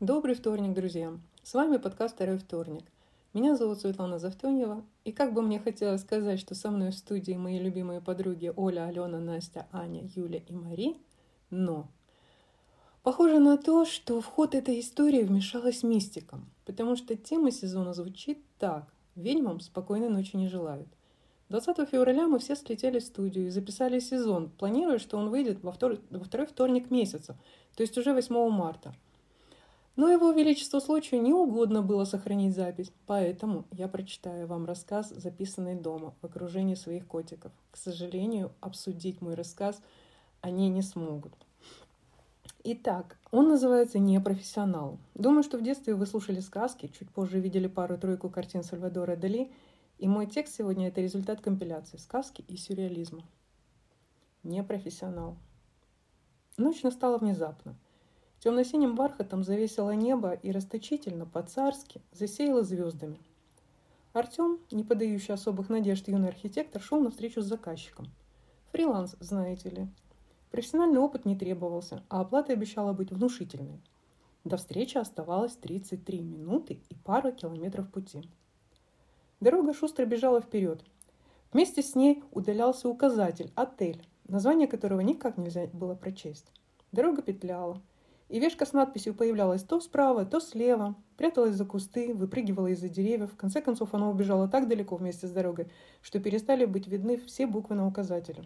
Добрый вторник, друзья! С вами подкаст «Второй вторник». Меня зовут Светлана Завтенева, и как бы мне хотелось сказать, что со мной в студии мои любимые подруги Оля, Алена, Настя, Аня, Юля и Мари, но похоже на то, что в ход этой истории вмешалась мистика, потому что тема сезона звучит так «Ведьмам спокойной ночи не желают». 20 февраля мы все слетели в студию и записали сезон, планируя, что он выйдет во, втор... во второй вторник месяца, то есть уже 8 марта – но его величеству случаю не угодно было сохранить запись, поэтому я прочитаю вам рассказ, записанный дома, в окружении своих котиков. К сожалению, обсудить мой рассказ они не смогут. Итак, он называется «Непрофессионал». Думаю, что в детстве вы слушали сказки, чуть позже видели пару-тройку картин Сальвадора Дали, и мой текст сегодня – это результат компиляции сказки и сюрреализма. Непрофессионал. Ночь настала внезапно – Темно-синим бархатом завесило небо и расточительно, по-царски, засеяло звездами. Артем, не подающий особых надежд юный архитектор, шел навстречу с заказчиком. Фриланс, знаете ли. Профессиональный опыт не требовался, а оплата обещала быть внушительной. До встречи оставалось 33 минуты и пара километров пути. Дорога шустро бежала вперед. Вместе с ней удалялся указатель «Отель», название которого никак нельзя было прочесть. Дорога петляла – и вешка с надписью появлялась то справа, то слева, пряталась за кусты, выпрыгивала из-за деревьев. В конце концов, она убежала так далеко вместе с дорогой, что перестали быть видны все буквы на указателе.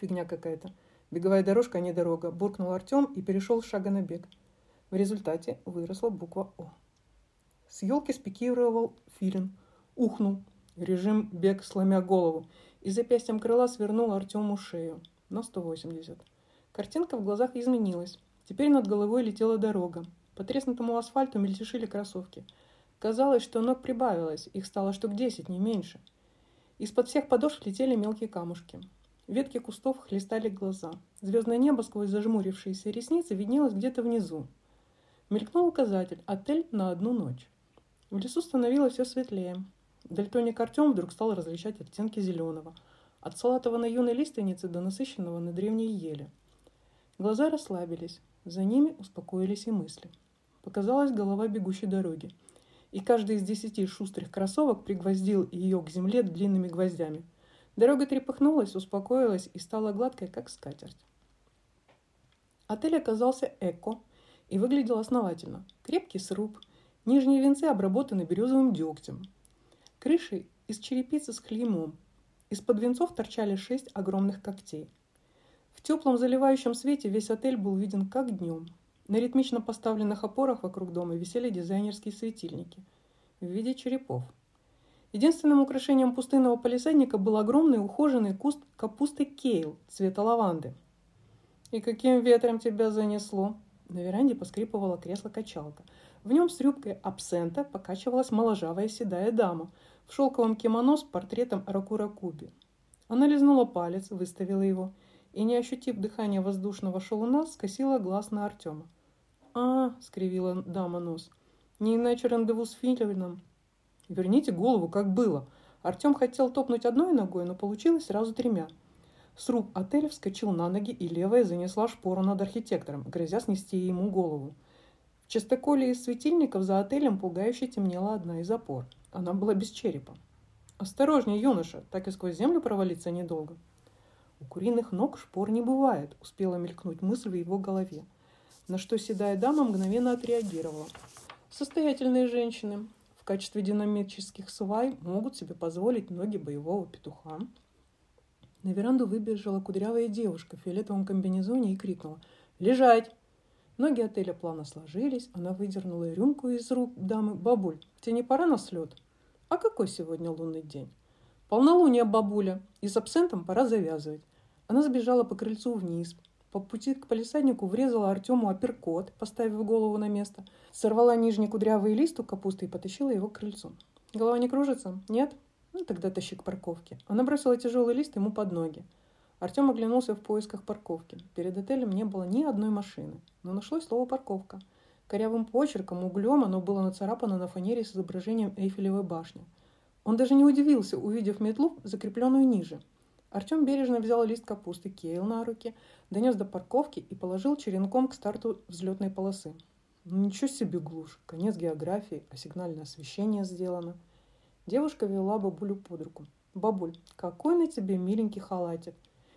Фигня какая-то. Беговая дорожка, а не дорога. Буркнул Артем и перешел с шага на бег. В результате выросла буква О. С елки спикировал филин. Ухнул. Режим бег, сломя голову. И запястьем крыла свернул Артему шею. На 180. Картинка в глазах изменилась. Теперь над головой летела дорога. По треснутому асфальту мельтешили кроссовки. Казалось, что ног прибавилось, их стало штук десять, не меньше. Из-под всех подошв летели мелкие камушки. Ветки кустов хлестали глаза. Звездное небо сквозь зажмурившиеся ресницы виднелось где-то внизу. Мелькнул указатель «Отель на одну ночь». В лесу становилось все светлее. Дальтоник Артем вдруг стал различать оттенки зеленого. От салатового на юной лиственнице до насыщенного на древней еле. Глаза расслабились. За ними успокоились и мысли. Показалась голова бегущей дороги. И каждый из десяти шустрых кроссовок пригвоздил ее к земле длинными гвоздями. Дорога трепыхнулась, успокоилась и стала гладкой, как скатерть. Отель оказался эко и выглядел основательно. Крепкий сруб, нижние венцы обработаны березовым дегтем. Крыши из черепицы с клеймом. Из-под венцов торчали шесть огромных когтей – в теплом заливающем свете весь отель был виден как днем. На ритмично поставленных опорах вокруг дома висели дизайнерские светильники в виде черепов. Единственным украшением пустынного полисадника был огромный ухоженный куст капусты кейл цвета лаванды. «И каким ветром тебя занесло?» На веранде поскрипывало кресло-качалка. В нем с рюбкой абсента покачивалась моложавая седая дама в шелковом кимоно с портретом Ракура Куби. Она лизнула палец, выставила его – и, не ощутив дыхания воздушного шалуна, скосила глаз на Артема. «А, — скривила дама нос, — не иначе рандеву с Филином. Верните голову, как было. Артем хотел топнуть одной ногой, но получилось сразу тремя. Сруб отеля вскочил на ноги, и левая занесла шпору над архитектором, грозя снести ему голову. В частоколе из светильников за отелем пугающе темнела одна из опор. Она была без черепа. «Осторожнее, юноша, так и сквозь землю провалиться недолго». У куриных ног шпор не бывает, успела мелькнуть мысль в его голове. На что седая дама мгновенно отреагировала. Состоятельные женщины в качестве динамических свай могут себе позволить ноги боевого петуха. На веранду выбежала кудрявая девушка в фиолетовом комбинезоне и крикнула «Лежать!». Ноги отеля плавно сложились, она выдернула рюмку из рук дамы. «Бабуль, тебе не пора на слет?» «А какой сегодня лунный день?» «Полнолуние, бабуля, и с абсентом пора завязывать. Она сбежала по крыльцу вниз. По пути к полисаднику врезала Артему апперкот, поставив голову на место. Сорвала нижний кудрявый лист у капусты и потащила его к крыльцу. Голова не кружится? Нет? Ну, тогда тащи к парковке. Она бросила тяжелый лист ему под ноги. Артем оглянулся в поисках парковки. Перед отелем не было ни одной машины. Но нашлось слово «парковка». Корявым почерком, углем оно было нацарапано на фанере с изображением Эйфелевой башни. Он даже не удивился, увидев метлу, закрепленную ниже – Артем бережно взял лист капусты Кейл на руки, донес до парковки и положил черенком к старту взлетной полосы. Ничего себе глушь. Конец географии, а сигнальное освещение сделано. Девушка вела бабулю под руку. «Бабуль, какой на тебе миленький халатик.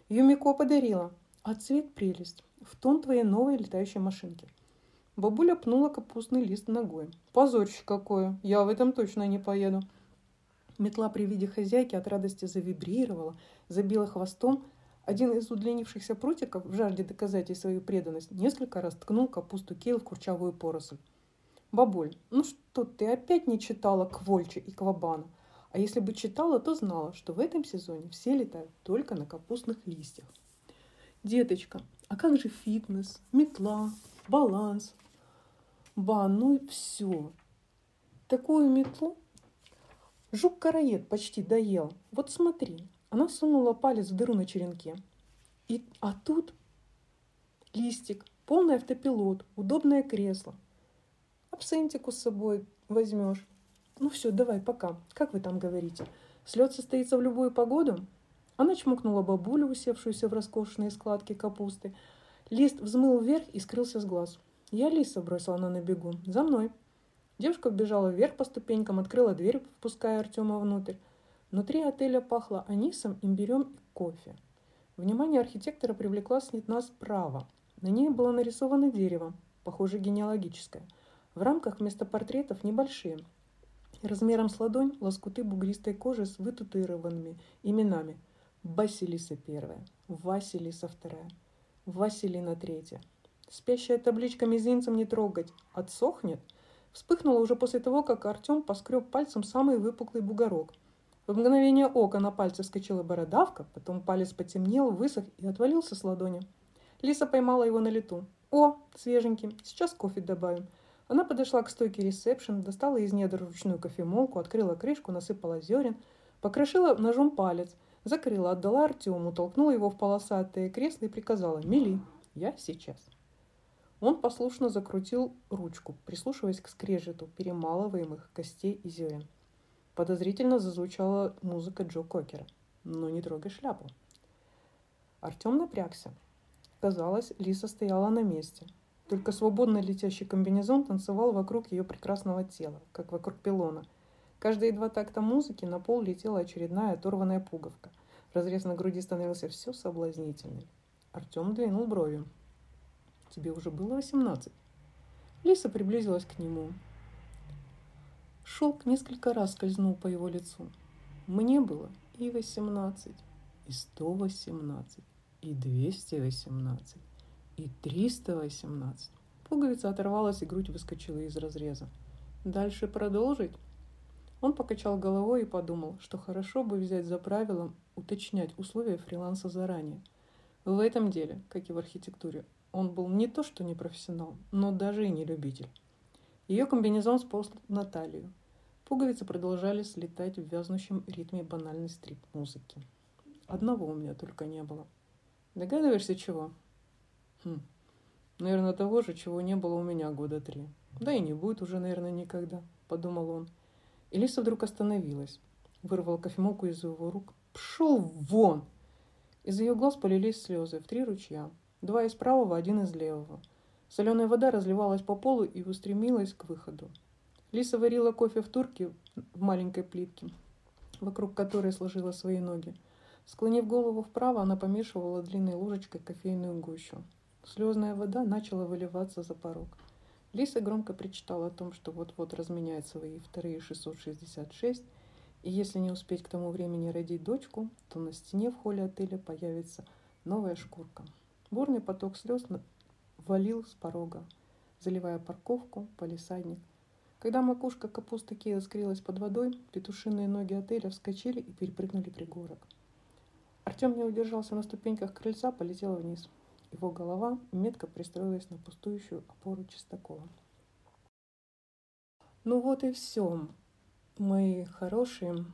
Юмико подарила. А цвет прелесть. В тон твоей новой летающей машинки». Бабуля пнула капустный лист ногой. «Позорище какое! Я в этом точно не поеду!» Метла при виде хозяйки от радости завибрировала, забила хвостом. Один из удлинившихся прутиков, в жажде доказать ей свою преданность, несколько раз ткнул капусту Кейл в курчавую поросль. «Бабуль, ну что ты опять не читала Квольча и Квабана? А если бы читала, то знала, что в этом сезоне все летают только на капустных листьях. Деточка, а как же фитнес, метла, баланс? Ба, ну и все. Такую метлу жук-караед почти доел. Вот смотри, она сунула палец в дыру на черенке. И, а тут листик, полный автопилот, удобное кресло. Абсентику с собой возьмешь. Ну все, давай, пока. Как вы там говорите? Слет состоится в любую погоду? Она чмокнула бабулю, усевшуюся в роскошные складки капусты. Лист взмыл вверх и скрылся с глаз. «Я лиса», — бросила она на бегу. «За мной». Девушка вбежала вверх по ступенькам, открыла дверь, впуская Артема внутрь. Внутри отеля пахло анисом, имбирем и кофе. Внимание архитектора привлекла снятна справа. На ней было нарисовано дерево, похоже генеалогическое. В рамках вместо портретов небольшие, размером с ладонь лоскуты бугристой кожи с вытатуированными именами. Басилиса первая, Василиса вторая, Василина третья. Спящая табличка мизинцем не трогать. Отсохнет? Вспыхнула уже после того, как Артем поскреб пальцем самый выпуклый бугорок. В мгновение ока на пальце вскочила бородавка, потом палец потемнел, высох и отвалился с ладони. Лиса поймала его на лету. «О, свеженький, сейчас кофе добавим». Она подошла к стойке ресепшн, достала из недр ручную кофемолку, открыла крышку, насыпала зерен, покрошила ножом палец, закрыла, отдала Артему, толкнула его в полосатое кресло и приказала «Мели, я сейчас». Он послушно закрутил ручку, прислушиваясь к скрежету перемалываемых костей и зерен. Подозрительно зазвучала музыка Джо Кокера. «Ну, не трогай шляпу». Артем напрягся. Казалось, Лиса стояла на месте – только свободно летящий комбинезон танцевал вокруг ее прекрасного тела, как вокруг пилона. Каждые два такта музыки на пол летела очередная оторванная пуговка. Разрез на груди становился все соблазнительней. Артем двинул бровью. «Тебе уже было восемнадцать?» Лиса приблизилась к нему. Шелк несколько раз скользнул по его лицу. Мне было и восемнадцать, и сто восемнадцать, и двести восемнадцать и 318. Пуговица оторвалась, и грудь выскочила из разреза. Дальше продолжить? Он покачал головой и подумал, что хорошо бы взять за правило уточнять условия фриланса заранее. В этом деле, как и в архитектуре, он был не то что не профессионал, но даже и не любитель. Ее комбинезон сполз на талию. Пуговицы продолжали слетать в вязнущем ритме банальной стрип-музыки. Одного у меня только не было. Догадываешься, чего? Хм. Наверное, того же, чего не было у меня года три. Да и не будет уже, наверное, никогда, подумал он. Элиса вдруг остановилась, вырвала кофемолку из его рук. Пшел вон! Из ее глаз полились слезы в три ручья. Два из правого, один из левого. Соленая вода разливалась по полу и устремилась к выходу. Лиса варила кофе в турке в маленькой плитке, вокруг которой сложила свои ноги. Склонив голову вправо, она помешивала длинной ложечкой кофейную гущу. Слезная вода начала выливаться за порог. Лиса громко причитала о том, что вот-вот разменяет свои вторые 666, и если не успеть к тому времени родить дочку, то на стене в холле отеля появится новая шкурка. Бурный поток слез валил с порога, заливая парковку, полисадник. Когда макушка капусты Киа скрылась под водой, петушиные ноги отеля вскочили и перепрыгнули пригорок. Артем не удержался на ступеньках крыльца, полетел вниз. Его голова метко пристроилась на пустующую опору Чистакова. Ну вот и все, мои хорошие.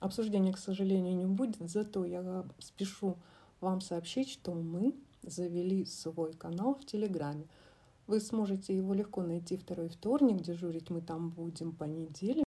Обсуждения, к сожалению, не будет, зато я спешу вам сообщить, что мы завели свой канал в Телеграме. Вы сможете его легко найти второй вторник, дежурить мы там будем по неделе.